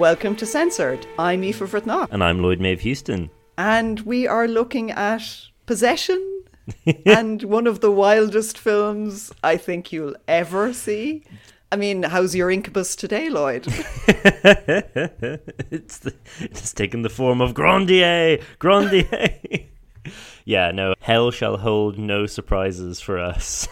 Welcome to Censored. I'm Aoife Bhreatnach. And I'm Lloyd Maeve Houston. And we are looking at Possession and one of the wildest films I think you'll ever see. I mean, how's your incubus today, Lloyd? it's the, it's taken the form of Grandier, Grandier. yeah, no, hell shall hold no surprises for us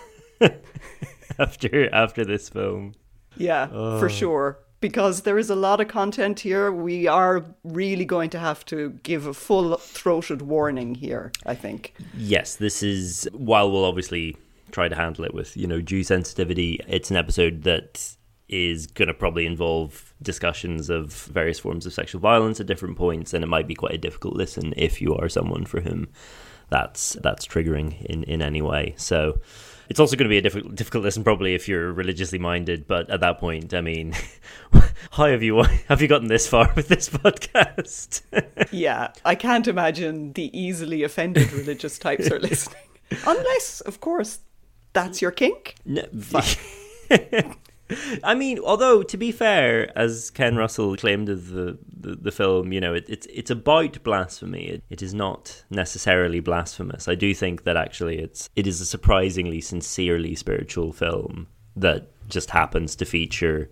after after this film. Yeah, oh. for sure because there is a lot of content here. We are really going to have to give a full throated warning here, I think. Yes, this is, while we'll obviously try to handle it with, you know, due sensitivity, it's an episode that is going to probably involve discussions of various forms of sexual violence at different points, and it might be quite a difficult listen if you are someone for whom that's that's triggering in in any way. So it's also going to be a difficult, difficult listen probably if you're religiously minded. But at that point, I mean, how have you have you gotten this far with this podcast? yeah, I can't imagine the easily offended religious types are listening, unless, of course, that's your kink. No, I mean, although to be fair, as Ken Russell claimed of the, the, the film, you know, it, it's it's about blasphemy. It, it is not necessarily blasphemous. I do think that actually it's it is a surprisingly sincerely spiritual film that just happens to feature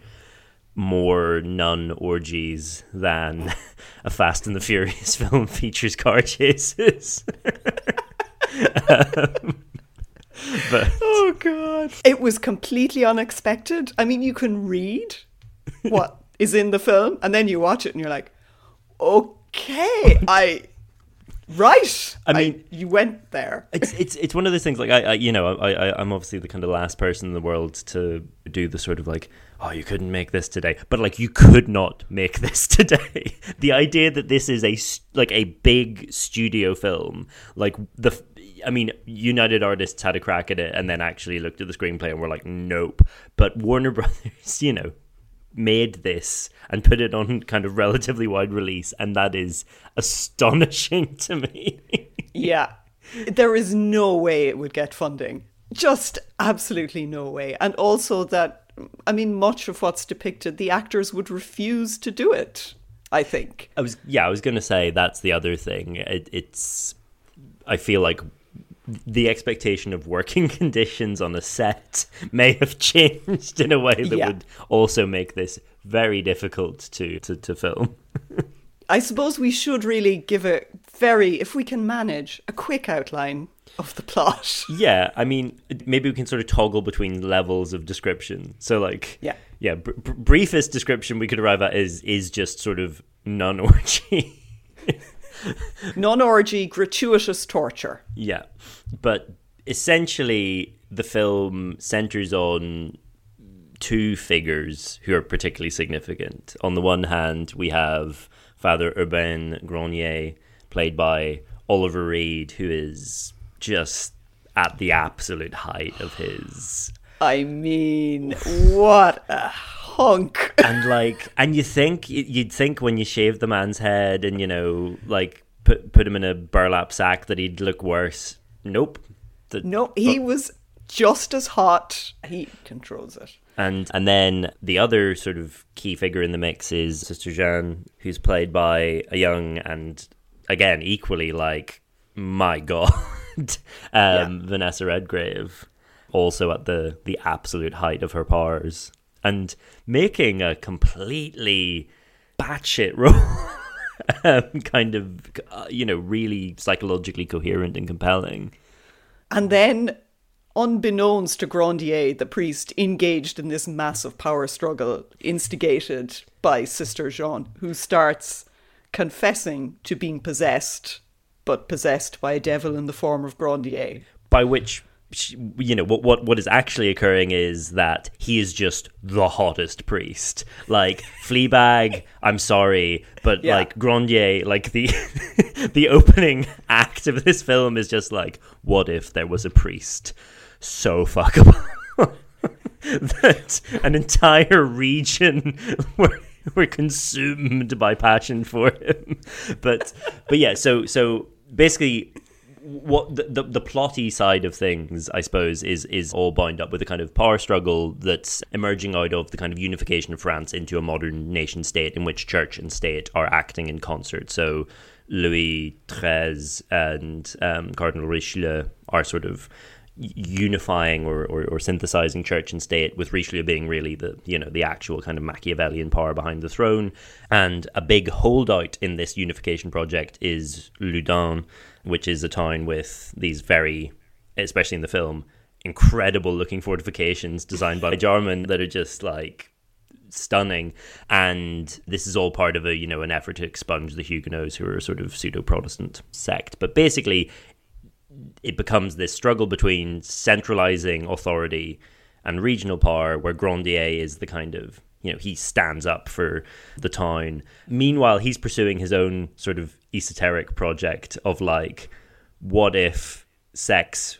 more nun orgies than a Fast and the Furious film features car chases. um, but oh god, it was completely unexpected. I mean, you can read what is in the film, and then you watch it, and you're like, okay, I. Right. I mean, I, you went there. It's it's it's one of those things. Like I, I you know, I, I I'm obviously the kind of last person in the world to do the sort of like, oh, you couldn't make this today, but like you could not make this today. the idea that this is a like a big studio film, like the I mean, United Artists had a crack at it and then actually looked at the screenplay and were like, nope. But Warner Brothers, you know, made this and put it on kind of relatively wide release, and that is astonishing to me. yeah. There is no way it would get funding. Just absolutely no way. And also that, I mean, much of what's depicted, the actors would refuse to do it. I think. I was yeah, I was going to say that's the other thing. It, it's I feel like the expectation of working conditions on a set may have changed in a way that yeah. would also make this very difficult to to, to film. I suppose we should really give a very, if we can manage, a quick outline of the plot. Yeah, I mean, maybe we can sort of toggle between levels of description. So, like, yeah, yeah, br- briefest description we could arrive at is is just sort of nun orgy. non orgy, gratuitous torture. Yeah. But essentially, the film centers on two figures who are particularly significant. On the one hand, we have Father Urbain Grandier, played by Oliver Reed, who is just at the absolute height of his. I mean, what a hunk. and like, and you think you'd think when you shave the man's head and you know, like put put him in a burlap sack that he'd look worse. Nope. The, no, he but, was just as hot. He controls it. And and then the other sort of key figure in the mix is Sister Jeanne, who's played by a young and again equally like my god um, yeah. Vanessa Redgrave also at the the absolute height of her powers and making a completely batshit role um, kind of uh, you know really psychologically coherent and compelling and then unbeknownst to Grandier, the priest engaged in this massive power struggle instigated by Sister Jeanne, who starts confessing to being possessed, but possessed by a devil in the form of Grandier. By which you know what what what is actually occurring is that he is just the hottest priest like fleabag i'm sorry but yeah. like grandier like the the opening act of this film is just like what if there was a priest so fuckable that an entire region were, were consumed by passion for him. But but yeah, so so basically what the, the, the plotty side of things, I suppose, is is all bound up with the kind of power struggle that's emerging out of the kind of unification of France into a modern nation state in which church and state are acting in concert. So Louis XIII and um, Cardinal Richelieu are sort of unifying or, or, or, synthesizing church and state with Richelieu being really the you know the actual kind of Machiavellian power behind the throne. And a big holdout in this unification project is Loudun which is a town with these very especially in the film incredible looking fortifications designed by Jarman that are just like stunning. And this is all part of a you know an effort to expunge the Huguenots who are a sort of pseudo Protestant sect. But basically it becomes this struggle between centralizing authority and regional power, where Grandier is the kind of you know he stands up for the town. Meanwhile, he's pursuing his own sort of esoteric project of like, what if sex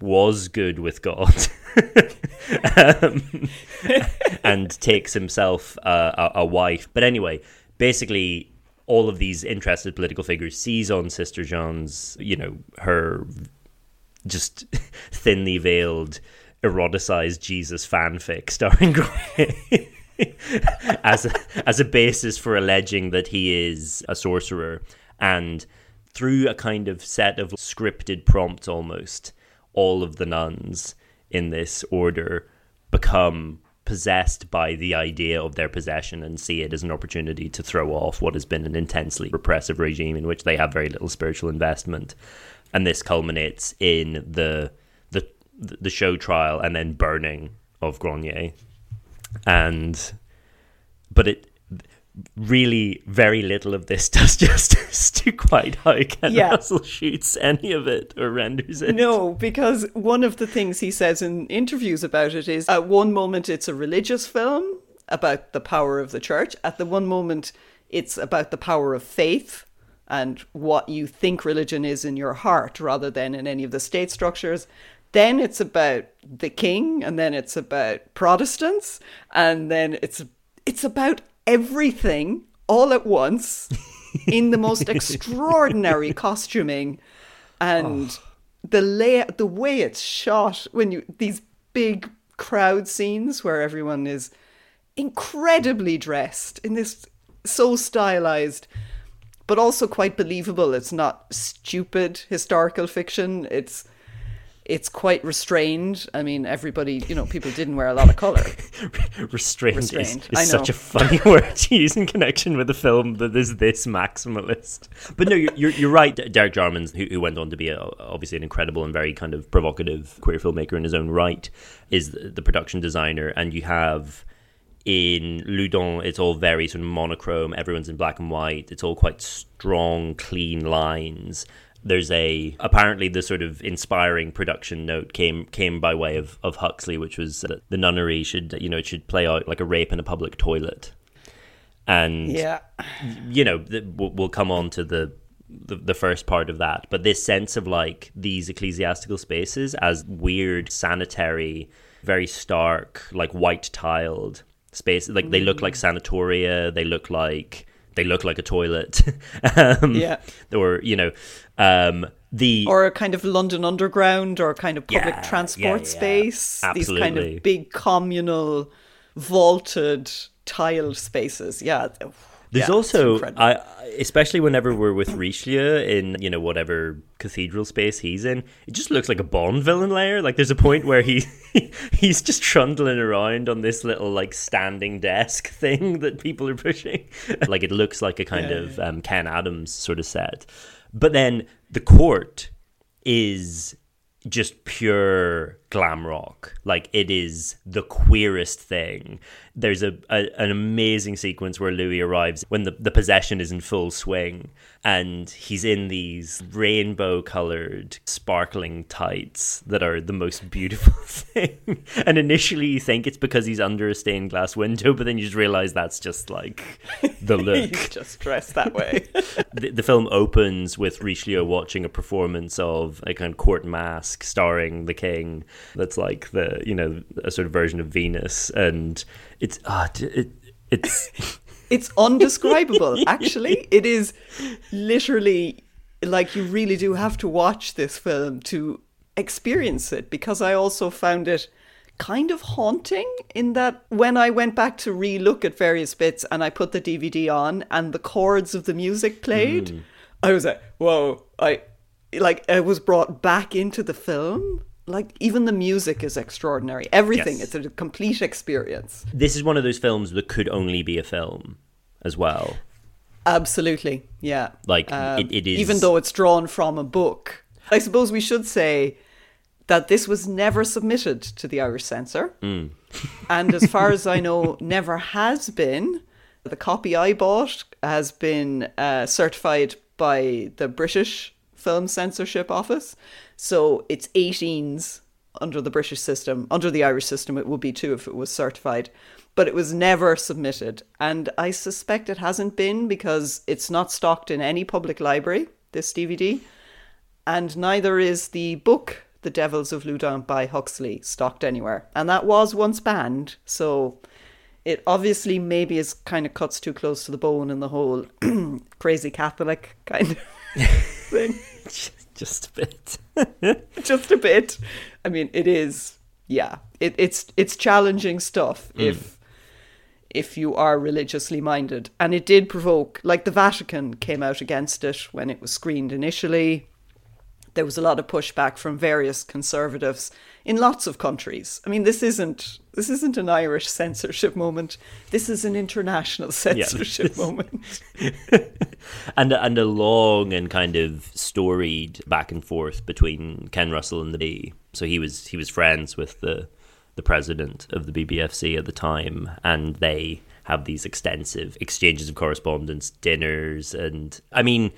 was good with God, um, and takes himself uh, a, a wife. But anyway, basically all of these interested political figures seize on Sister Jeanne's, you know, her just thinly veiled, eroticized Jesus fanfic starring as a, as a basis for alleging that he is a sorcerer. And through a kind of set of scripted prompts almost all of the nuns in this order become possessed by the idea of their possession and see it as an opportunity to throw off what has been an intensely repressive regime in which they have very little spiritual investment. And this culminates in the the the show trial and then burning of Grandier. And but it really very little of this does justice to quite how Ken yeah. Russell shoots any of it or renders it. No, because one of the things he says in interviews about it is at one moment it's a religious film about the power of the church, at the one moment it's about the power of faith and what you think religion is in your heart rather than in any of the state structures. Then it's about the king, and then it's about Protestants, and then it's it's about everything all at once in the most extraordinary costuming. And oh. the lay the way it's shot when you these big crowd scenes where everyone is incredibly dressed in this so stylized but also quite believable. It's not stupid historical fiction. It's it's quite restrained. I mean, everybody, you know, people didn't wear a lot of color. restrained, restrained. is, is such a funny word to use in connection with a film that is this maximalist. But no, you're, you're right. Derek Jarman, who, who went on to be a, obviously an incredible and very kind of provocative queer filmmaker in his own right, is the, the production designer. And you have in Loudun, it's all very sort of monochrome. Everyone's in black and white. It's all quite strong, clean lines there's a apparently the sort of inspiring production note came came by way of, of Huxley, which was that the nunnery should you know it should play out like a rape in a public toilet, and yeah, you know we'll come on to the, the the first part of that, but this sense of like these ecclesiastical spaces as weird sanitary, very stark, like white tiled spaces, like they look like mm. sanatoria, they look like they look like a toilet. um, yeah. Or, you know, um, the. Or a kind of London Underground or kind of public yeah, transport yeah, space. Absolutely. These kind of big communal, vaulted, tiled spaces. Yeah. There's Yeah, also. I especially whenever we're with Richelieu in you know whatever cathedral space he's in, it just looks like a Bond villain layer. Like there's a point where he he's just trundling around on this little like standing desk thing that people are pushing. like it looks like a kind of Um, Ken Adams sort of set. But then the court is just pure glam rock. Like it is the queerest thing. There's a, a an amazing sequence where Louis arrives when the, the possession is in full swing and he's in these rainbow colored sparkling tights that are the most beautiful thing. and initially you think it's because he's under a stained glass window, but then you just realize that's just like the look He's just dressed that way. the, the film opens with Richelieu watching a performance of a kind of court masque starring the king. That's like the you know a sort of version of Venus, and it's ah it it's it's undescribable. Actually it is literally like you really do have to watch this film to experience it because i also found it kind of haunting in that when i went back to re-look at various bits and i put the dvd on and the chords of the music played hmm. i was like whoa i like i was brought back into the film like even the music is extraordinary everything Yes. it's a complete experience this is one of those films that could only be a film as well. Absolutely, yeah. Like, it- it is- even though it's drawn from a book. I suppose we should say that this was never submitted to the Irish censor, Mm. and as far as I know, never has been. The copy I bought has been uh, certified by the British Film Censorship Office, so it's 18s under the British system. Under the Irish system, it would be too if it was certified. But it was never submitted. And I suspect it hasn't been because it's not stocked in any public library, this DVD. And neither is the book, The Devils of Loudun by Huxley, stocked anywhere. And that was once banned. So it obviously maybe is kind of cuts too close to the bone in the whole crazy Catholic kind of thing. Just a bit. just a bit. I mean, it is. Yeah, it, it's it's challenging stuff hmm. if if you are religiously minded, and it did provoke. Like the Vatican came out against it when it was screened initially. There was a lot of pushback from various conservatives in lots of countries. I mean, this isn't this isn't an Irish censorship moment. This is an international censorship this- moment. and and a long and kind of storied back and forth between Ken Russell and the B. So he was he was friends with the the president of the BBFC at the time, and they have these extensive exchanges of correspondence, dinners, and I mean.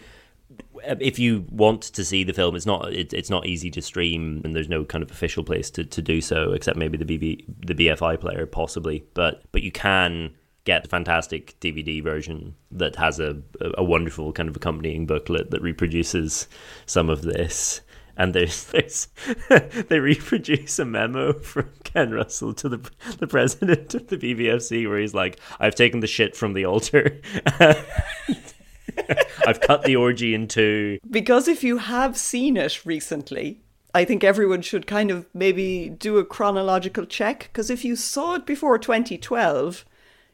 Uh, if you want to see the film, it's not it, it's not easy to stream, and there's no kind of official place to, to do so, except maybe the BB the BFI player possibly. But but you can get the fantastic DVD version that has a, a wonderful kind of accompanying booklet that reproduces some of this. And there's, there's they reproduce a memo from Ken Russell to the the president of the BBFC where he's like, "I've taken the shit from the altar. I've cut the orgy in two. Because if you have seen it recently, I think everyone should kind of maybe do a chronological check. Because if you saw it before 2012,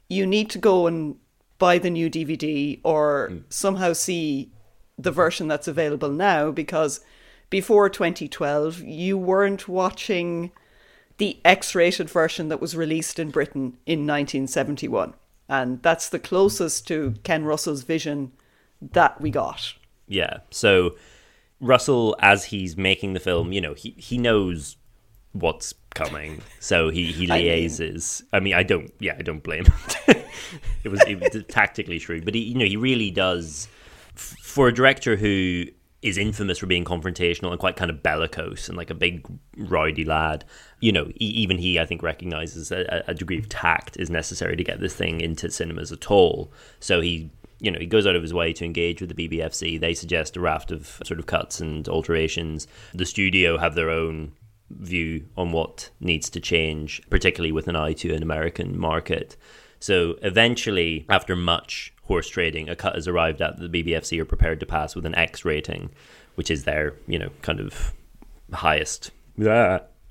you need to go and buy the new DVD or hmm. somehow see the version that's available now. Because before 2012, you weren't watching the X rated version that was released in Britain in 1971. And that's the closest to Ken Russell's vision that we got. Yeah. So Russell, as he's making the film, you know, he, he knows what's coming. So he, he I mean- liaises. I mean, I don't, yeah, I don't blame him. it was, it was tactically shrewd, but he, you know, he really does, f- for a director who is infamous for being confrontational and quite kind of bellicose and like a big rowdy lad. You know, e- even he, I think, recognizes a, a degree of tact is necessary to get this thing into cinemas at all. So he, you know, he goes out of his way to engage with the BBFC. They suggest a raft of sort of cuts and alterations. The studio have their own view on what needs to change, particularly with an eye to an American market. So eventually, after much horse trading, a cut has arrived at the BBFC are prepared to pass with an X rating, which is their, you know, kind of highest.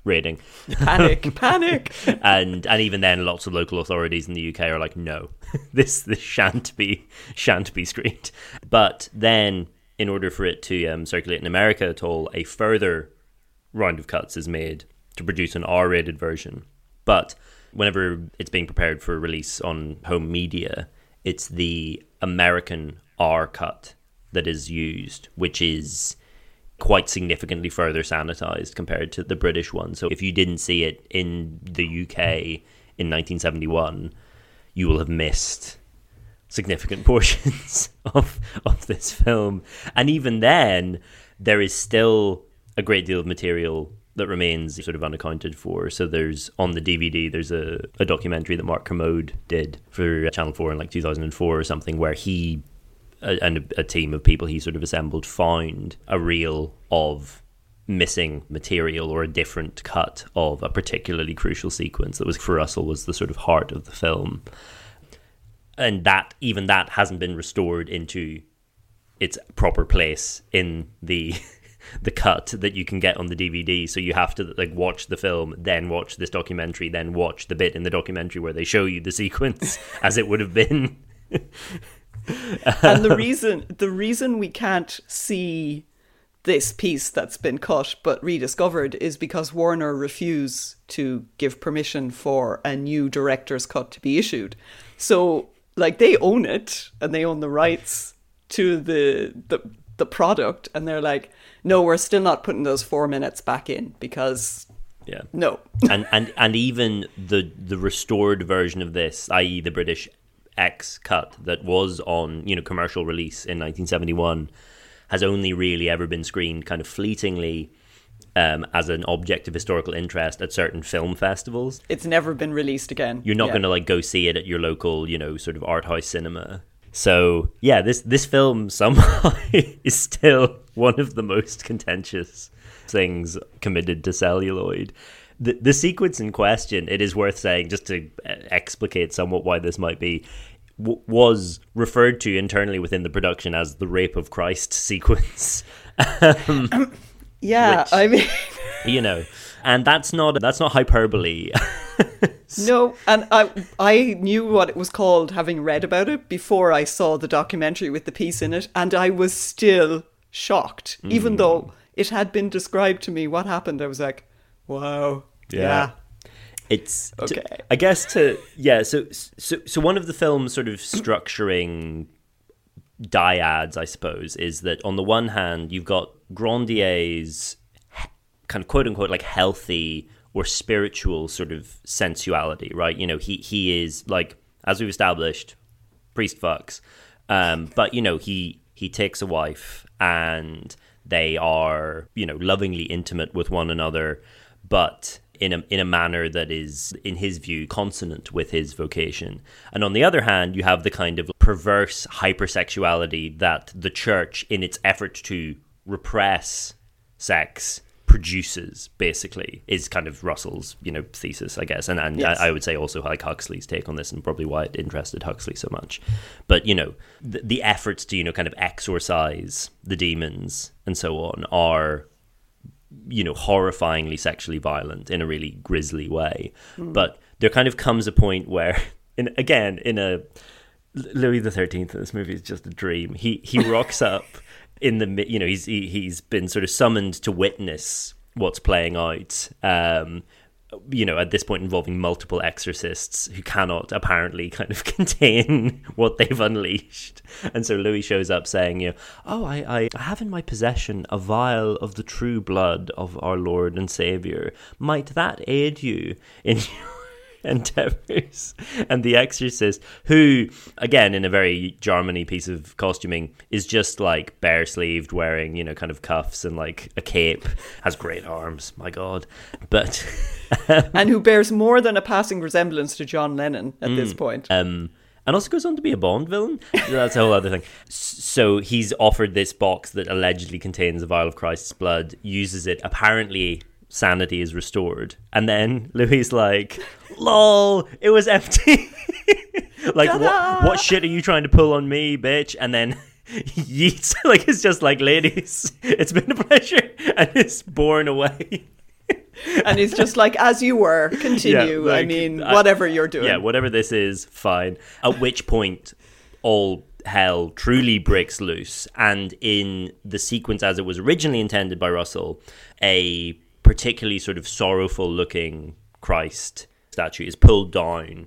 Yeah. rating. Panic, panic. and and even then, lots of local authorities in the UK are like, no, this this shan't be shan't be screened. But then, in order for it to um, circulate in America at all, a further round of cuts is made to produce an R-rated version. But whenever it's being prepared for release on home media, it's the American R cut that is used, which is quite significantly further sanitized compared to the British one. So if you didn't see it in the UK in 1971, you will have missed significant portions of of this film. And even then, there is still a great deal of material that remains sort of unaccounted for. So there's on the DVD, there's a, a documentary that Mark Kermode did for Channel 4 in like 2004 or something, where he and a, a team of people he sort of assembled found a reel of missing material or a different cut of a particularly crucial sequence that was for Russell was the sort of heart of the film. And that even that hasn't been restored into its proper place in the the cut that you can get on the DVD. So you have to like watch the film, then watch this documentary, then watch the bit in the documentary where they show you the sequence as it would have been. and the reason the reason we can't see this piece that's been cut but rediscovered is because Warner refused to give permission for a new director's cut to be issued. So like they own it and they own the rights to the the the product and they're like no we're still not putting those 4 minutes back in because yeah no and and and even the the restored version of this i.e. the British X cut that was on you know commercial release in 1971 has only really ever been screened kind of fleetingly um, as an object of historical interest at certain film festivals. It's never been released again. You're not yeah. going to like go see it at your local, you know, sort of art house cinema. So yeah, this this film somehow is still one of the most contentious things committed to celluloid. The, the sequence in question, it is worth saying, just to uh, explicate somewhat why this might be, w- was referred to internally within the production as the rape of Christ sequence. um, yeah, which, I mean, you know, and that's not that's not hyperbole. no, and I I knew what it was called having read about it before I saw the documentary with the piece in it, and I was still shocked, mm. even though it had been described to me what happened. I was like, wow, yeah. yeah. It's okay. To, I guess to yeah. So so so one of the film's sort of structuring dyads, I suppose, is that on the one hand you've got Grandier's kind of quote unquote like healthy or spiritual sort of sensuality, right? You know, he he is like as we've established, priest fucks, um, but you know he he takes a wife and they are you know lovingly intimate with one another but in a in a manner that is, in his view, consonant with his vocation. And on the other hand, you have the kind of perverse hypersexuality that the church, in its effort to repress sex, produces basically is kind of Russell's you know thesis I guess and and yes. I, would say also like Huxley's take on this and probably why it interested Huxley so much but you know the, the efforts to you know kind of exorcise the demons and so on are you know, horrifyingly sexually violent in a really grisly way. Mm. But there kind of comes a point where, in again, in a Louis the Thirteenth in this movie is just a dream. He he rocks up in the you know he's he, he's been sort of summoned to witness what's playing out. Um, you know, at this point involving multiple exorcists who cannot apparently kind of contain what they've unleashed. And so Louis shows up saying, you know, oh, I, I have in my possession a vial of the true blood of our Lord and Savior. Might that aid you in endeavors. And The Exorcist, who, again, in a very Germany piece of costuming, is just like bare sleeved, wearing, you know, kind of cuffs and like a cape, has great arms, my God. But. and who bears more than a passing resemblance to John Lennon at mm, this point. Um, and also goes on to be a Bond villain. That's a whole other thing. So he's offered this box that allegedly contains a vial of Christ's blood, uses it apparently sanity is restored. And then Louis like, lol, it was empty. like, what, what shit are you trying to pull on me, bitch? And then yeets, like, it's just like, ladies, it's been a pleasure. And it's borne away. and he's just like, as you were, continue. Yeah, I like, mean, I- whatever you're doing. Yeah, whatever this is, fine. At which point, all hell truly breaks loose. And in the sequence as it was originally intended by Russell, a particularly sort of sorrowful looking Christ statue is pulled down,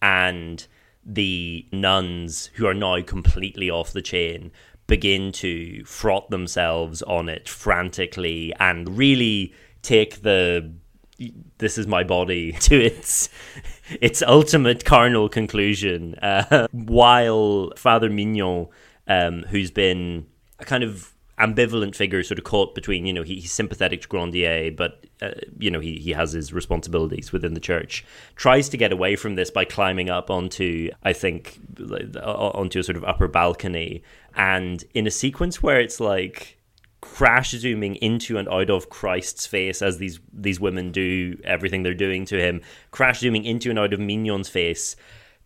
and the nuns, who are now completely off the chain, begin to fraught themselves on it frantically and really take the this is my body to its its ultimate carnal conclusion. Uh, while Father Mignon, um, who's been a kind of ambivalent figure, sort of caught between, you know, he, he's sympathetic to Grandier, but uh, you know, he he has his responsibilities within the church. Tries to get away from this by climbing up onto, I think, onto a sort of upper balcony, and in a sequence where it's like crash zooming into and out of Christ's face as these these women do everything they're doing to him. Crash zooming into and out of Mignon's face,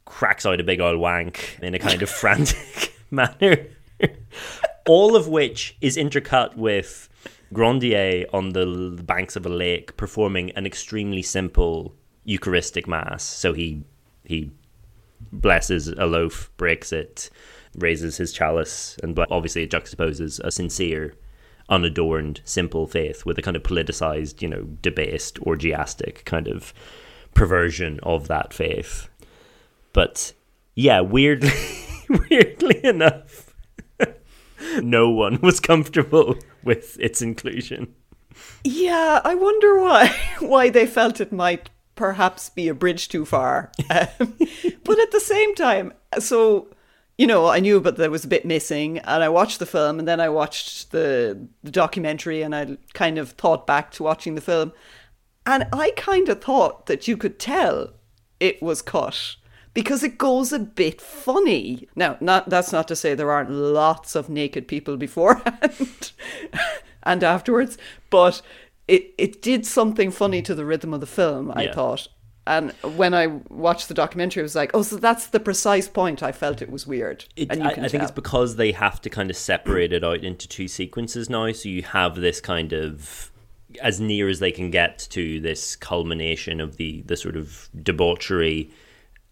cracks out a big old wank in a kind of frantic manner. All of which is intercut with Grandier on the banks of a lake performing an extremely simple Eucharistic mass. So he he blesses a loaf, breaks it, raises his chalice, and obviously it juxtaposes a sincere, unadorned, simple faith with a kind of politicized, you know, debased, orgiastic kind of perversion of that faith. But yeah, weirdly, weirdly enough, no one was comfortable with its inclusion. Yeah, I wonder why why they felt it might perhaps be a bridge too far. Um, but at the same time, so you know, I knew but there was a bit missing, and I watched the film, and then I watched the, the documentary, and I kind of thought back to watching the film, and I kind of thought that you could tell it was cut because it goes a bit funny. Now, not that's not to say there aren't lots of naked people beforehand and afterwards, but it it did something funny to the rhythm of the film, I Yeah. thought. And when I watched the documentary, I was like, "Oh, so that's the precise point." I felt it was weird, It, and I, I think tell. it's because they have to kind of separate it out into two sequences now. So you have this kind of as near as they can get to this culmination of the the sort of debauchery,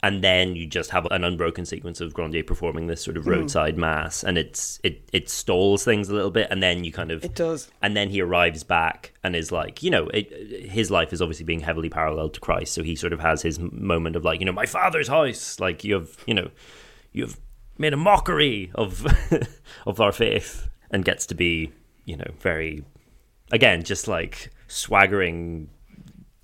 and then you just have an unbroken sequence of Grandier performing this Mm. sort of roadside mass, and it's it it stalls things a little bit, and then you kind of It does. and then he arrives back and is like, you know, it, his life is obviously being heavily parallel to Christ, so he sort of has his moment of like, you know, my father's house, like you have, you know, you have made a mockery of of our faith, and gets to be, you know, very, again, just like swaggering,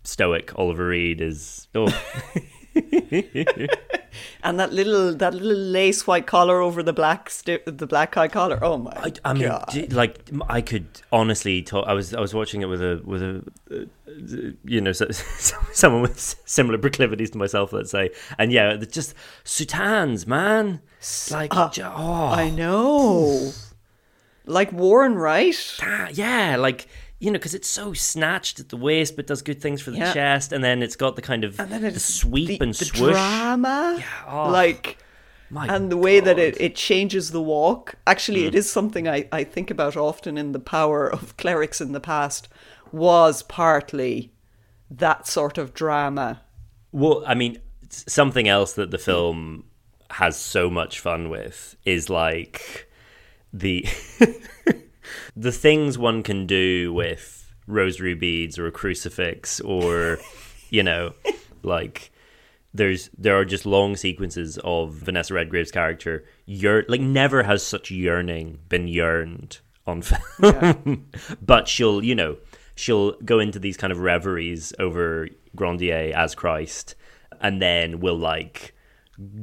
stoic Oliver Reed is. Oh, and that little that little lace white collar over the black sti- the black high collar. Oh my! I, I mean, d- like I could honestly talk. I was I was watching it with a with a uh, you know so, someone with similar proclivities to myself, let's say, and yeah, just soutanes, man. Like, j- oh, I know, like Warren Wright. ah, yeah, like you know, because it's so snatched at the waist, but does good things for the Yeah. chest, and then it's got the kind of And then the sweep the, and the swoosh. drama, oh, like My and the way that it, Mm. it changes the walk. Actually, it is something I, I think about often in the power of clerics in the past. Was partly that sort of drama. Well, I mean, something else that the film has so much fun with is like the the things one can do with rosary beads or a crucifix or you know like there's there are just long sequences of Vanessa Redgrave's character yearn like never has such yearning been yearned on film. But she'll you know she'll go into these kind of reveries over Grandier as Christ and then will like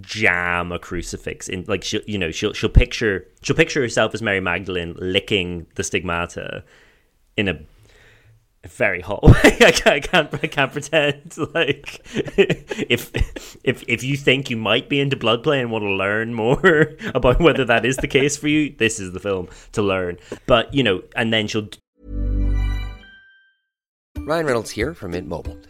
jam a crucifix in like she'll you know she'll she'll picture she'll picture herself as Mary Magdalene licking the stigmata in a very hot way. I can't, I can't, I can't pretend. Like, if if if you think you might be into blood play and want to learn more about whether that is the case for you, this is the film to learn. But you know, and then she'll Ryan Reynolds here from Mint Mobile.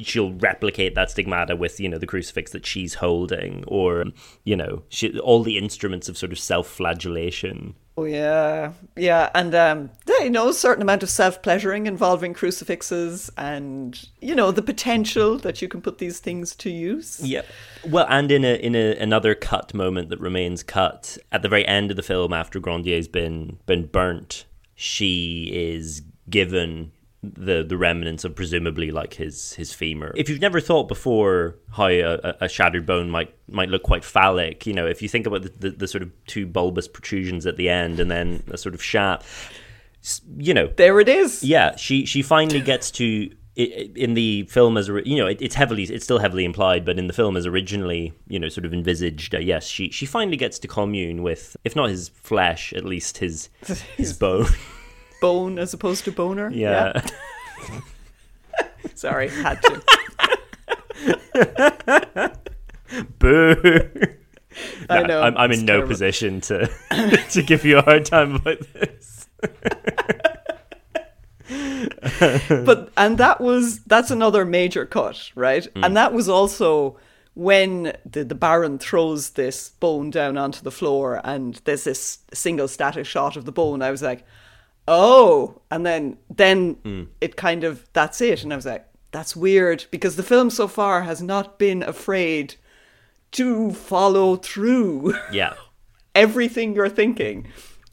She'll replicate that stigmata with you know the crucifix that she's holding or you know she, all the instruments of sort of self-flagellation Oh yeah, yeah, and um, yeah, you know, a certain amount of self-pleasuring involving crucifixes, and you know, the potential that you can put these things to use. Yep. Well, and in a in a, another cut moment that remains cut at the very end of the film, after Grandier's been been burnt, she is given the the remnants of presumably like his his femur. If you've never thought before how a, a shattered bone might might look quite phallic, you know, if you think about the, the, the sort of two bulbous protrusions at the end and then a sort of shaft, you know, There it is. yeah, she she finally gets to in the film as you know it's heavily it's still heavily implied, but in the film as originally you know sort of envisaged, uh, yes, she she finally gets to commune with if not his flesh, at least his his bone. Bone as opposed to boner. Yeah. Sorry, had to. Boo. I know. I'm, I'm in no position to to give you a hard time about this. but and that was that's another major cut, right? Hmm. And that was also when the the Baron throws this bone down onto the floor, and there's this single static shot of the bone. I was like, oh, and then then it kind of that's it, and I was like, that's weird because the film so far has not been afraid to follow through Yeah. everything you're thinking,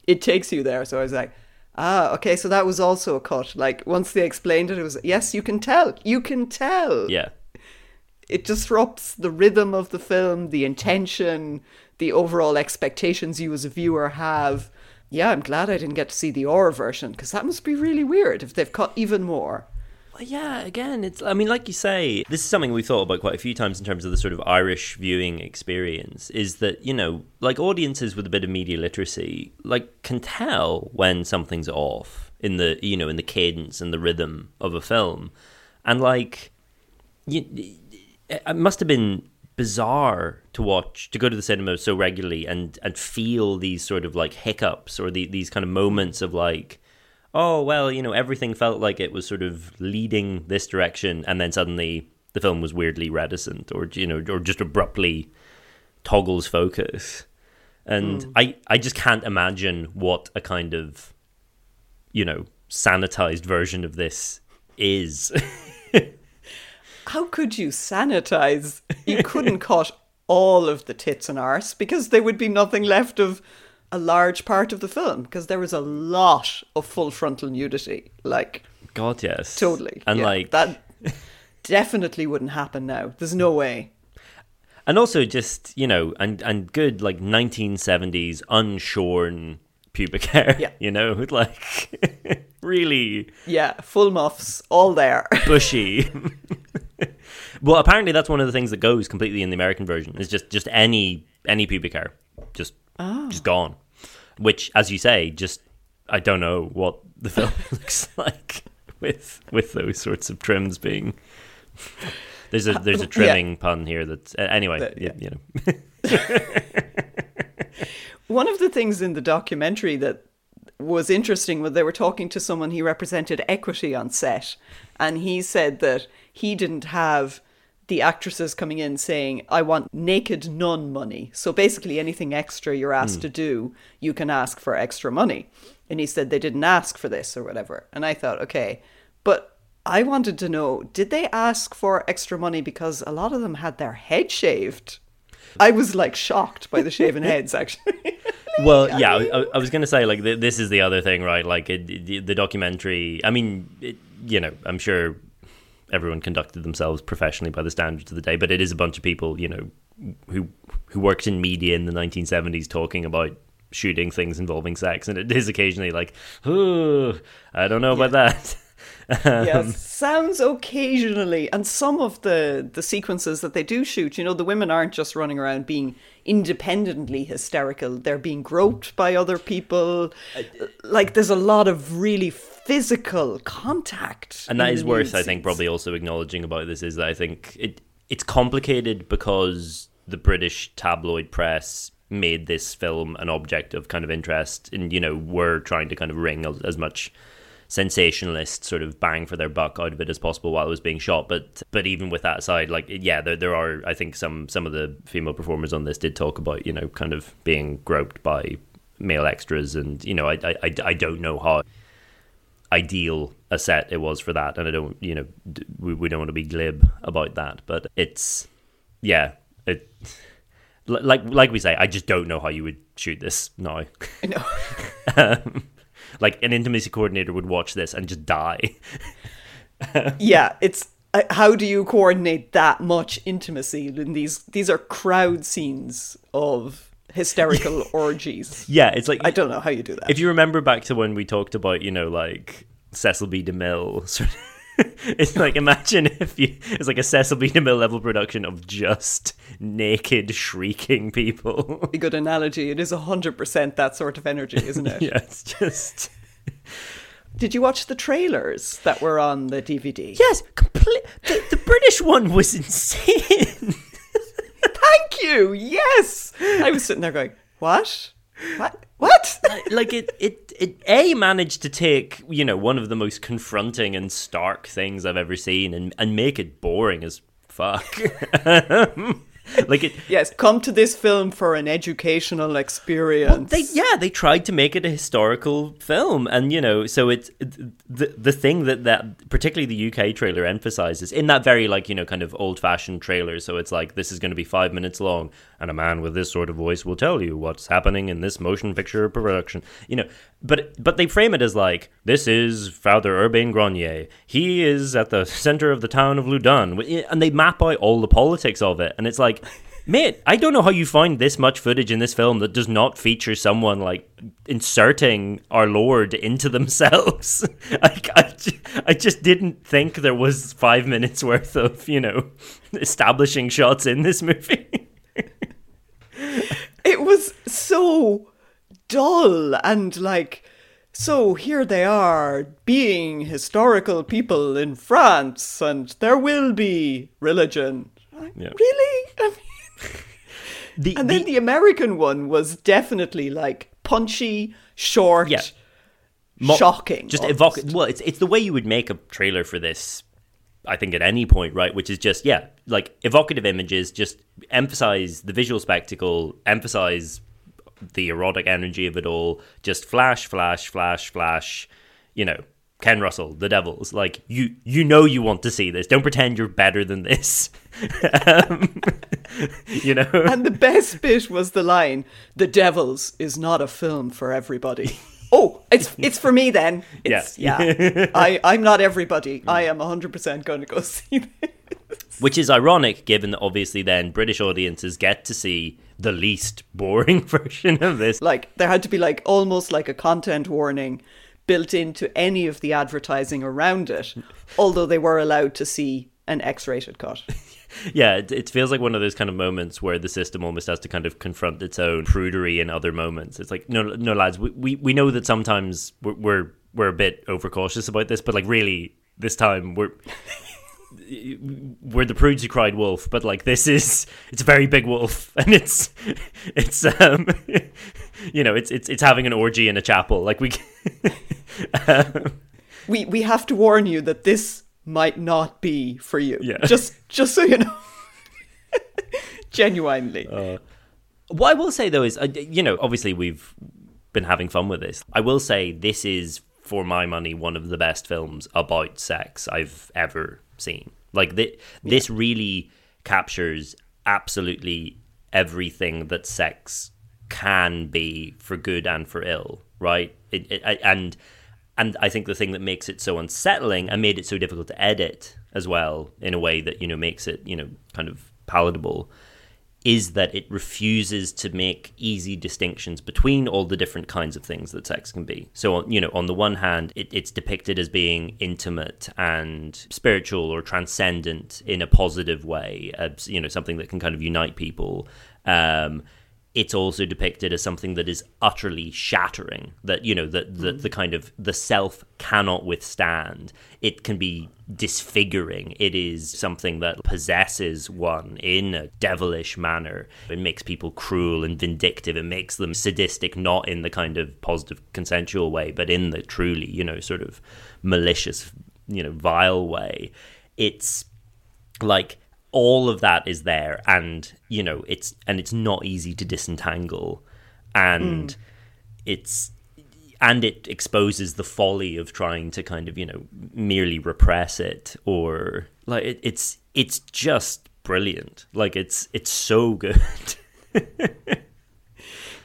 it takes you there. So I was like, ah, okay, so that was also a cut. Like once they explained it, it was yes, you can tell, you can tell. Yeah. It disrupts the rhythm of the film, the intention, the overall expectations you as a viewer have. Yeah, I'm glad I didn't get to see the R version because that must be really weird if they've cut even more. Yeah, again, it's. I mean, like you say, this is something we thought about quite a few times in terms of the sort of Irish viewing experience. Is that you know, like audiences with a bit of media literacy, like can tell when something's off in the you know in the cadence and the rhythm of a film, and like, you, it must have been bizarre to watch to go to the cinema so regularly and and feel these sort of like hiccups or the, these kind of moments of like oh well you know everything felt like it was sort of leading this direction and then suddenly the film was weirdly reticent or you know or just abruptly toggles focus. And hmm. i i just can't imagine what a kind of you know sanitized version of this is How could you sanitize? You couldn't cut all of the tits and arse because there would be nothing left of a large part of the film because there was a lot of full frontal nudity. Like, god yes totally. and Yeah, like that definitely wouldn't happen now. There's no way. and also just you know and and good like 1970s unshorn pubic hair Yeah. you know like really Yeah, full muffs, all there. bushy well apparently that's one of the things that goes completely in the american version is just just any any pubic hair just just gone. Which as you say just i don't know what the film looks like with with those sorts of trims being there's a there's a trimming pun here that's uh, anyway That- you, yeah. you know. One of the things in the documentary that was interesting when they were talking to someone he represented equity on set, and he said that he didn't have the actresses coming in saying, I want naked nun money. So basically, anything extra you're asked mm. to do, you can ask for extra money. And he said they didn't ask for this or whatever. And I thought, okay. But I wanted to know did they ask for extra money because a lot of them had their head shaved? I was like shocked by the shaven heads, actually. well, yeah, I, I was going to say, like, this is the other thing, right? Like, it, the documentary, I mean, it, you know, I'm sure everyone conducted themselves professionally by the standards of the day, but it is a bunch of people, you know, who who worked in media in the 1970s talking about shooting things involving sex, and it is occasionally like, oh, I don't know yeah. about that. um, yes, sounds occasionally, and some of the the sequences that they do shoot, you know, the women aren't just running around being independently hysterical; they're being groped by other people. Like, there's a lot of really physical contact. And that is worth, I think, probably also acknowledging about this is that I think it it's complicated because the British tabloid press made this film an object of kind of interest and you know were trying to kind of wring as much sensationalist sort of bang for their buck out of it as possible while it was being shot. But but even with that aside like yeah there, there are i think some some of the female performers on this did talk about you know kind of being groped by male extras. And you know i i, I don't know how ideal a set it was for that, and I don't, you know, we, we don't want to be glib about that, but it's, yeah, it, like like we say, I just don't know how you would shoot this now. No, um, like an intimacy coordinator would watch this and just die. yeah, it's uh, how do you coordinate that much intimacy in these? These are crowd scenes of hysterical orgies. Yeah, it's like I don't know how you do that. If you remember back to when we talked about, you know, like Cecil B. DeMille, it's like imagine if you it's like a Cecil B. DeMille level production of just naked shrieking people. A good analogy. It is hundred percent that sort of energy, isn't it? yeah, it's just. Did you watch the trailers that were on the DVD? Yes, complete. The, the British one was insane. Thank you. Yes. I was sitting there going, what? What? What? like it, it, it. A managed to take you know one of the most confronting and stark things I've ever seen, and and make it boring as fuck. like it yes come to this film for an educational experience well, they yeah they tried to make it a historical film and you know so it's the the thing that that particularly the UK trailer emphasizes in that very like you know kind of old fashioned trailer so it's like this is going to be 5 minutes long and a man with this sort of voice will tell you what's happening in this motion picture production you know but but they frame it as like this is Father Urbain Grandier. He is at the center of the town of Loudun, eh, and they map out all the politics of it, and it's like. Mate, I don't know how you find this much footage in this film that does not feature someone like inserting our Lord into themselves. I, I, I just didn't think there was five minutes worth of, you know, establishing shots in this movie. it was so dull and like so here they are being historical people in France and there will be religion. Yeah. Really? I mean, the, and then the, the, American one was definitely like punchy, short, yeah. Mo- shocking. Just evocative. Well, it's it's the way you would make a trailer for this I think at any point, right? Which is just yeah, like evocative images, just emphasize the visual spectacle, emphasize the erotic energy of it all. Just flash, flash, flash, flash. You know, Ken Russell, The Devils. Like you, you know, you want to see this. Don't pretend you're better than this. um, you know. And the best bit was the line: "The Devils is not a film for everybody." Oh, it's it's for me then. It's, yeah, yeah. I I'm not everybody. I am 100 percent going to go see this. Which is ironic, given that obviously then British audiences get to see the least boring version of this. Like there had to be like almost like a content warning built into any of the advertising around it, although they were allowed to see an X-rated cut. Yeah, it, it, feels like one of those kind of moments where the system almost has to kind of confront its own prudery in other moments. It's like, no, no, lads, we, we, we know that sometimes we're, we're we're a bit overcautious about this, but like really, this time we're we're the prudes who cried wolf, but like this is it's a very big wolf, and it's it's um you know it's it's it's having an orgy in a chapel. Like we um, we we have to warn you that this might not be for you. Yeah. Just just so you know. Genuinely. Uh, what I will say though is, uh, you know, obviously we've been having fun with this. I will say this is, for my money, one of the best films about sex I've ever seen. Like th- yeah. this really captures absolutely everything that sex can be for good and for ill, right? It, it, and and I think the thing that makes it so unsettling and made it so difficult to edit as well, in a way that you know makes it you know kind of palatable, is that it refuses to make easy distinctions between all the different kinds of things that sex can be. So, you know, on the one hand, it, it's depicted as being intimate and spiritual or transcendent in a positive way, as, you know, something that can kind of unite people. Um, it's also depicted as something that is utterly shattering that you know that the, mm. the kind of the self cannot withstand. It can be disfiguring. It is something that possesses one in a devilish manner. It makes people cruel and vindictive. It makes them sadistic not in the kind of positive consensual way but in the truly you know sort of malicious you know vile way. It's like all of that is there and you know it's and it's not easy to disentangle. And mm. it's and it exposes the folly of trying to kind of you know merely repress it or like it, it's it's just brilliant. Like it's it's so good.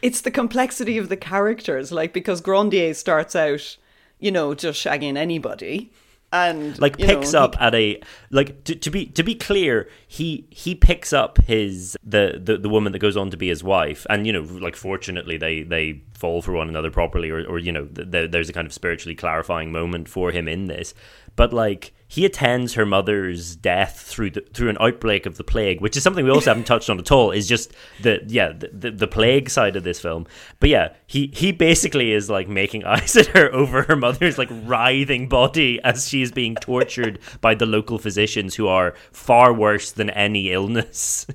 It's the complexity of the characters like because grandier starts out you know just shagging anybody and like picks know, up he... at a like to, to be to be clear he he picks up his the, the the woman that goes on to be his wife. And you know like fortunately they they fall for one another properly or or you know th- there's a kind of spiritually clarifying moment for him in this. But like he attends her mother's death through the, through an outbreak of the plague, which is something we also haven't touched on at all. Is just the yeah the, the, the plague side of this film. But yeah, he he basically is like making eyes at her over her mother's like writhing body as she is being tortured by the local physicians who are far worse than any illness.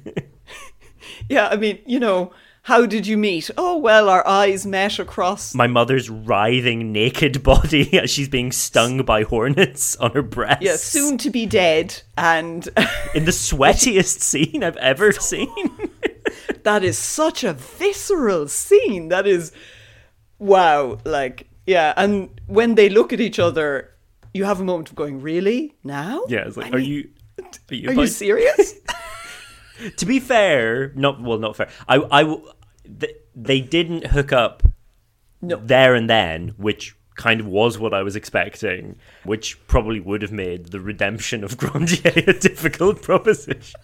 yeah, I mean, you know how did you meet? Oh, well, our eyes met across. My mother's writhing naked body as she's being stung by hornets on her breast. Yeah, soon to be dead. And. In the sweatiest scene I've ever seen. that is such a visceral scene. That is. Wow. Like, yeah. And when they look at each other, you have a moment of going, really? Now? Yeah, it's like, I are mean, you. Are you, are you serious? to be fair, not well, not fair. I, I, they didn't hook up no. there and then, which kind of was what I was expecting, which probably would have made the redemption of Grandier a difficult proposition.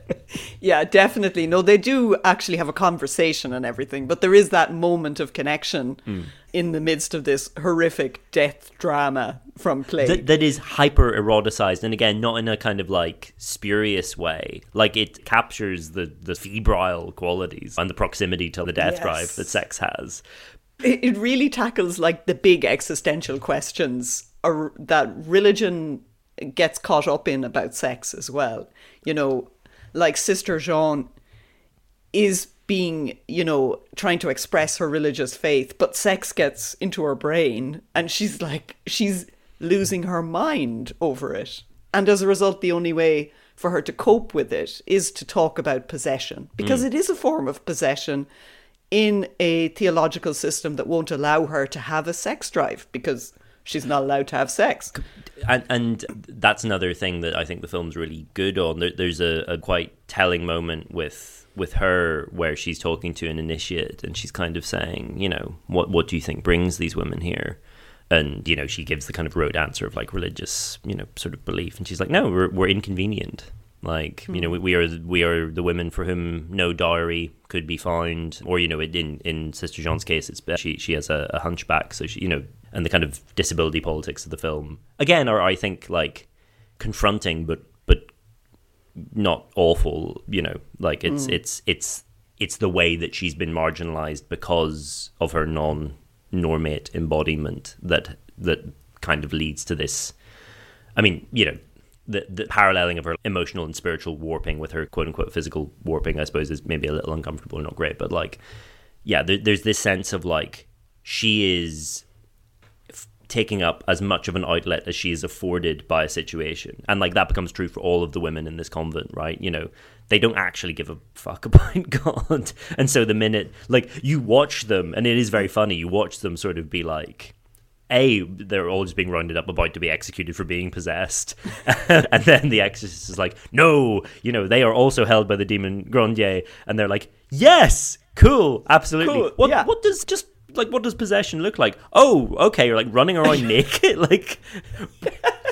yeah, definitely. No, they do actually have a conversation and everything, but there is that moment of connection mm. in the midst of this horrific death drama from play that, that is hyper eroticized, and again, not in a kind of like spurious way. Like it captures the the febrile qualities and the proximity to the death yes. drive that sex has, it really tackles like the big existential questions or that religion gets caught up in about sex as well. You know, like Sister Jeanne is being, you know, trying to express her religious faith, but sex gets into her brain and she's like, she's losing her mind over it. And as a result, the only way for her to cope with it is to talk about possession because mm. it is a form of possession in a theological system that won't allow her to have a sex drive because she's not allowed to have sex. And, and that's another thing that I think the film's really good on. There, there's a, a quite telling moment with with her where she's talking to an initiate and she's kind of saying, you know, what what do you think brings these women here? And you know, she gives the kind of rote answer of like religious, you know, sort of belief, and she's like, no, we're we're inconvenient. Like you know, we, we, are we are the women for whom no diary could be found, or you know, in in Sister Jeanne's case, it's she she has a, a hunchback, so she you know, and the kind of disability politics of the film again are I think like confronting, but but not awful. You know, like it's mm. it's it's it's the way that she's been marginalized because of her non normate embodiment that that kind of leads to this. I mean, you know, the, the paralleling of her emotional and spiritual warping with her quote unquote physical warping, I suppose, is maybe a little uncomfortable and not great. But like, yeah, there, there's this sense of like she is f- taking up as much of an outlet as she is afforded by a situation, and like that becomes true for all of the women in this convent, right? You know, they don't actually give a fuck about God, and so the minute like you watch them, and it is very funny, you watch them sort of be like a they're all just being rounded up about to be executed for being possessed and then the exorcist is like no you know they are also held by the demon grandier and they're like yes cool absolutely Cool, what yeah. what does just like what does possession look like oh okay you're like running around naked like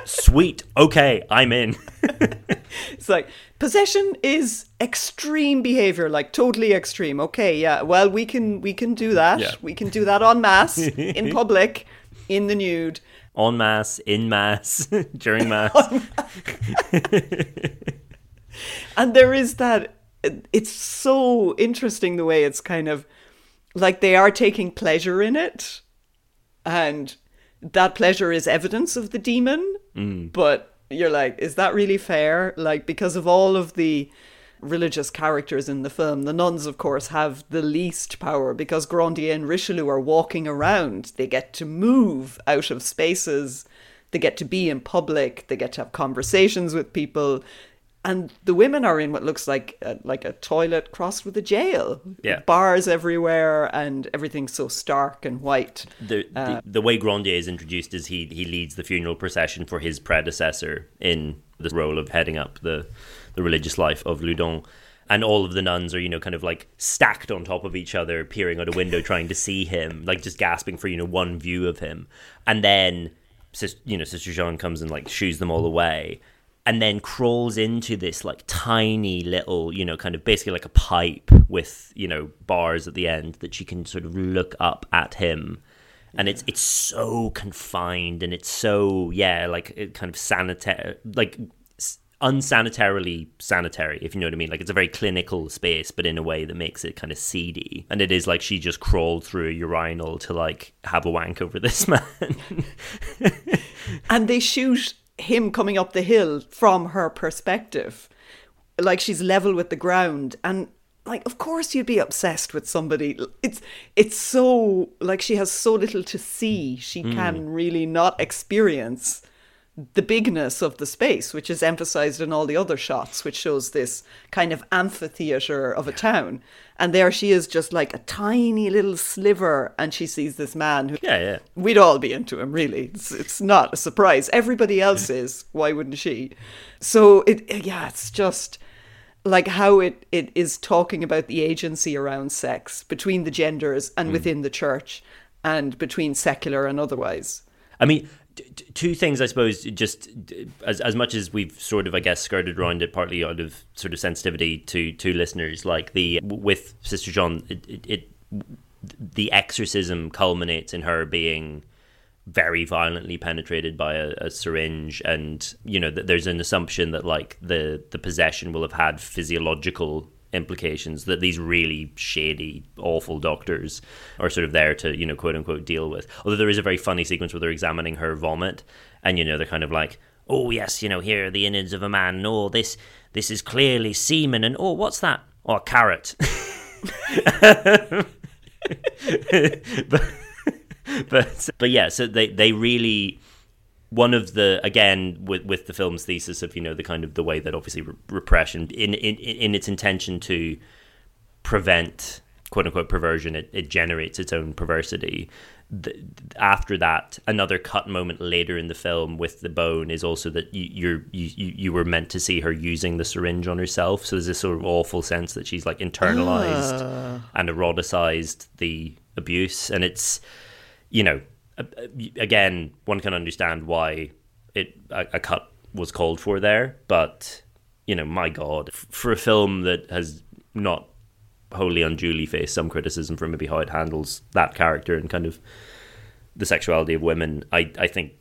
sweet okay i'm in It's like possession is extreme behavior, like totally extreme. Okay, yeah. Well, we can we can do that. Yeah. We can do that en masse in public, in the nude. en masse in mass during mass And there is that. It's so interesting the way it's kind of like they are taking pleasure in it, and that pleasure is evidence of the demon. Mm. But you're like, is that really fair? Like, because of all of the religious characters in the film, the nuns, of course, have the least power because Grandier and Richelieu are walking around. They get to move out of spaces, they get to be in public, they get to have conversations with people. And the women are in what looks like a, like a toilet crossed with a jail. Yeah. Bars everywhere, and everything's so stark and white. the, the uh, the way Grandier is introduced is he he leads the funeral procession for his predecessor in the role of heading up the the religious life of Loudun. And all of the nuns are, you know, kind of like stacked on top of each other, peering out a window, trying to see him, like just gasping for, you know, one view of him. And then, you know, Sister Jeanne comes and like shoos them all away and then crawls into this like tiny little, you know, kind of basically like a pipe with, you know, bars at the end that she can sort of look up at him. And it's it's so confined and it's so yeah, like kind of sanitary, like unsanitarily sanitary, if you know what I mean. Like it's a very clinical space, but in a way that makes it kind of seedy. And it is like she just crawled through a urinal to like have a wank over this man. and they shoot him coming up the hill from her perspective like she's level with the ground and like of course you'd be obsessed with somebody it's it's so like she has so little to see she hmm. can really not experience the bigness of the space which is emphasized in all the other shots which shows this kind of amphitheater of a town. And there she is just like a tiny little sliver and she sees this man who yeah, yeah. we'd all be into him really. It's, it's not a surprise. Everybody mm-hmm. else is. Why wouldn't she? So it yeah it's just like how it, it is talking about the agency around sex between the genders and mm. within the church and between secular and otherwise. I mean, two things, I suppose, just as as much as we've sort of, I guess, skirted around it, partly out of sort of sensitivity to to listeners, like the with Sister Jeanne, it, it, it the exorcism culminates in her being very violently penetrated by a, a syringe. And you know th- there's an assumption that like the the possession will have had physiological implications that these really shady awful doctors are sort of there to you know quote unquote deal with. Although there is a very funny sequence where they're examining her vomit and you know they're kind of like oh yes you know here are the innards of a man. Oh this this is clearly semen and oh what's that? Oh a carrot. But but but yeah so they they really one of the again with with the film's thesis of you know the kind of the way that obviously re- repression in in in its intention to prevent quote unquote perversion it, it generates its own perversity. The, after that another cut moment later in the film with the bone is also that you, you're you, you you were meant to see her using the syringe on herself. So there's this sort of awful sense that she's like internalized ah. and eroticized the abuse. And it's you know Uh, again one can understand why it a, a cut was called for there but you know my god for a film that has not wholly unduly faced some criticism for maybe how it handles that character and kind of the sexuality of women i i think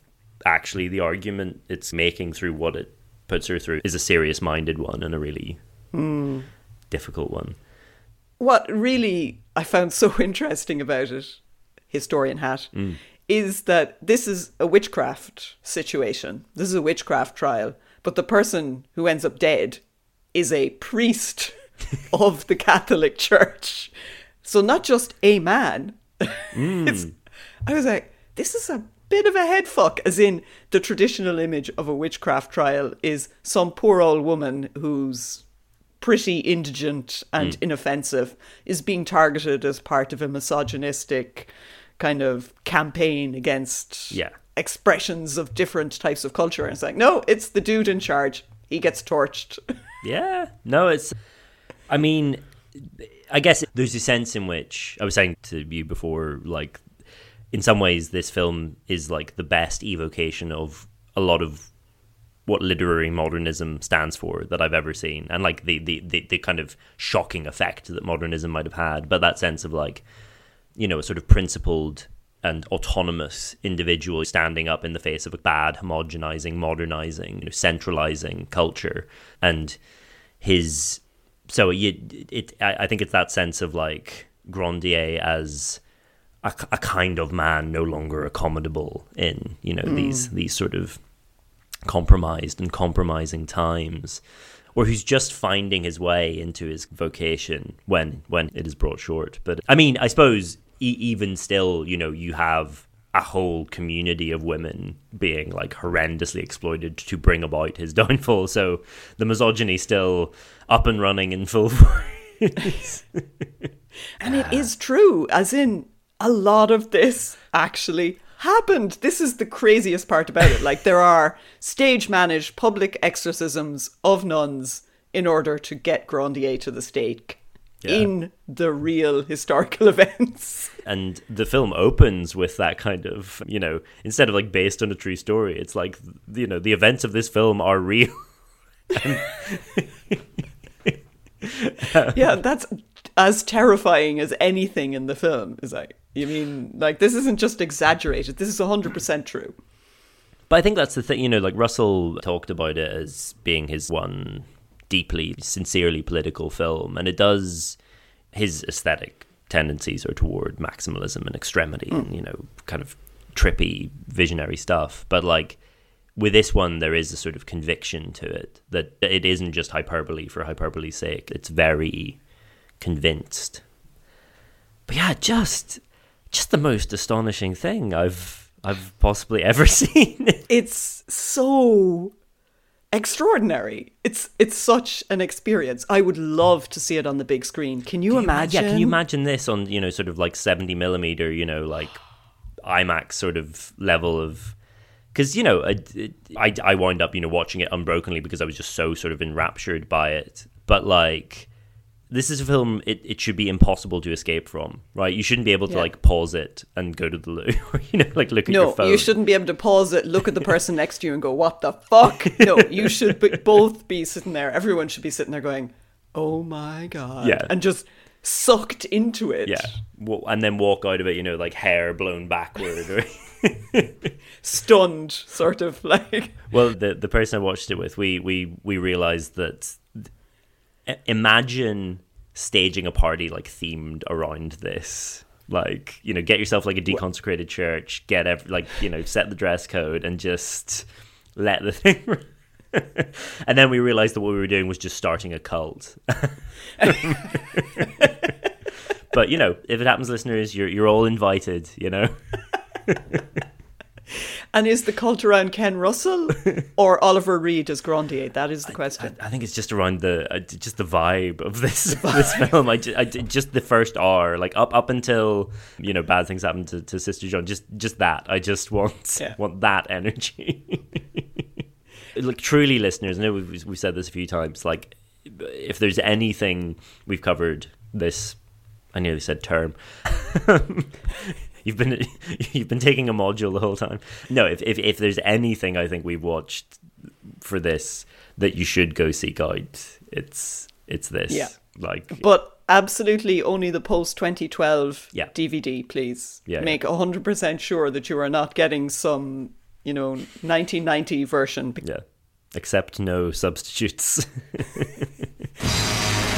actually the argument it's making through what it puts her through is a serious minded one and a really hmm. difficult one. What really I found so interesting about it, historian hat, hmm. Is that this is a witchcraft situation. This is a witchcraft trial. but the person who ends up dead is a priest of the Catholic Church. So not just a man. Hmm. it's, I was like, this is a bit of a head fuck, as in the traditional image of a witchcraft trial is some poor old woman who's pretty indigent and hmm. inoffensive is being targeted as part of a misogynistic kind of campaign against Yeah. expressions of different types of culture. And it's like, no, it's the dude in charge. He gets torched. Yeah. No, it's. I mean, I guess there's a sense in which I was saying to you before, like, in some ways, this film is like the best evocation of a lot of what literary modernism stands for that I've ever seen, and like the the the, the kind of shocking effect that modernism might have had. But that sense of like, you know, a sort of principled and autonomous individual standing up in the face of a bad, homogenizing, modernizing, you know, centralizing culture, and his. So you, it, I think it's that sense of like Grandier as a, a kind of man no longer accommodable in you know these mm. these sort of compromised and compromising times or who's just finding his way into his vocation when when it is brought short but i mean i suppose e- even still you know you have a whole community of women being like horrendously exploited to bring about his downfall so the misogyny still up and running in full force And it is true, as in a lot of this actually happened. This is the craziest part about it. Like, there are stage managed public exorcisms of nuns in order to get Grandier to the stake in the real historical events. and the film opens with that kind of you know instead of like based on a true story it's like you know the events of this film are real yeah, that's as terrifying as anything in the film. Is like, you mean, like, this isn't just exaggerated, this is 100% true. But I think that's the thing, you know, like Russell talked about it as being his one deeply, sincerely political film, and it does, his aesthetic tendencies are toward maximalism and extremity and, hmm. you know, kind of trippy, visionary stuff. But like with this one, there is a sort of conviction to it that it isn't just hyperbole for hyperbole's sake, it's very convinced. But yeah, just just the most astonishing thing I've I've possibly ever seen. It's so extraordinary. It's it's such an experience. I would love to see it on the big screen. Can you, imagine? Yeah, can you imagine this on you know sort of like seventy millimeter, you know, like IMAX sort of level of because you know I, I I wind up you know watching it unbrokenly because I was just so sort of enraptured by it. But like this is a film it, it should be impossible to escape from, right? You shouldn't be able to Yeah. like pause it and go to the loo, or you know, like look at your phone. No, you shouldn't be able to pause it, look at the person next to you, and go, "What the fuck?" No, you should be, both be sitting there. Everyone should be sitting there going, "Oh my god!" Yeah. and just sucked into it. Yeah, Wa- and then walk out of it, you know, like hair blown backward. Or stunned, sort of like. well, the the person I watched it with, we we we realized that imagine staging a party like themed around this. Like you know, get yourself like a deconsecrated church, get every, like you know, set the dress code, and just let the thing. and then we realized that what we were doing was just starting a cult. but you know, if it happens, listeners, you're you're all invited. You know. And is the cult around Ken Russell or Oliver Reed as Grandier? That is the question. I think it's just around the uh, just the vibe of this this film. I, I just the first hour, like up up until you know bad things happen to, to Sister Jeanne. Just just that. I just want Yeah. want that energy. like truly, listeners. I know we've we've said this a few times. Like if there's anything we've covered this, I nearly said term. You've been you've been taking a module the whole time. No, if, if if there's anything I think we've watched for this that you should go seek out, it's it's this. Yeah. Like But absolutely only the post 2012 Yeah. DVD, please. Yeah, Make 100% sure that you are not getting some, you know, 1990 version. yeah. Except no substitutes.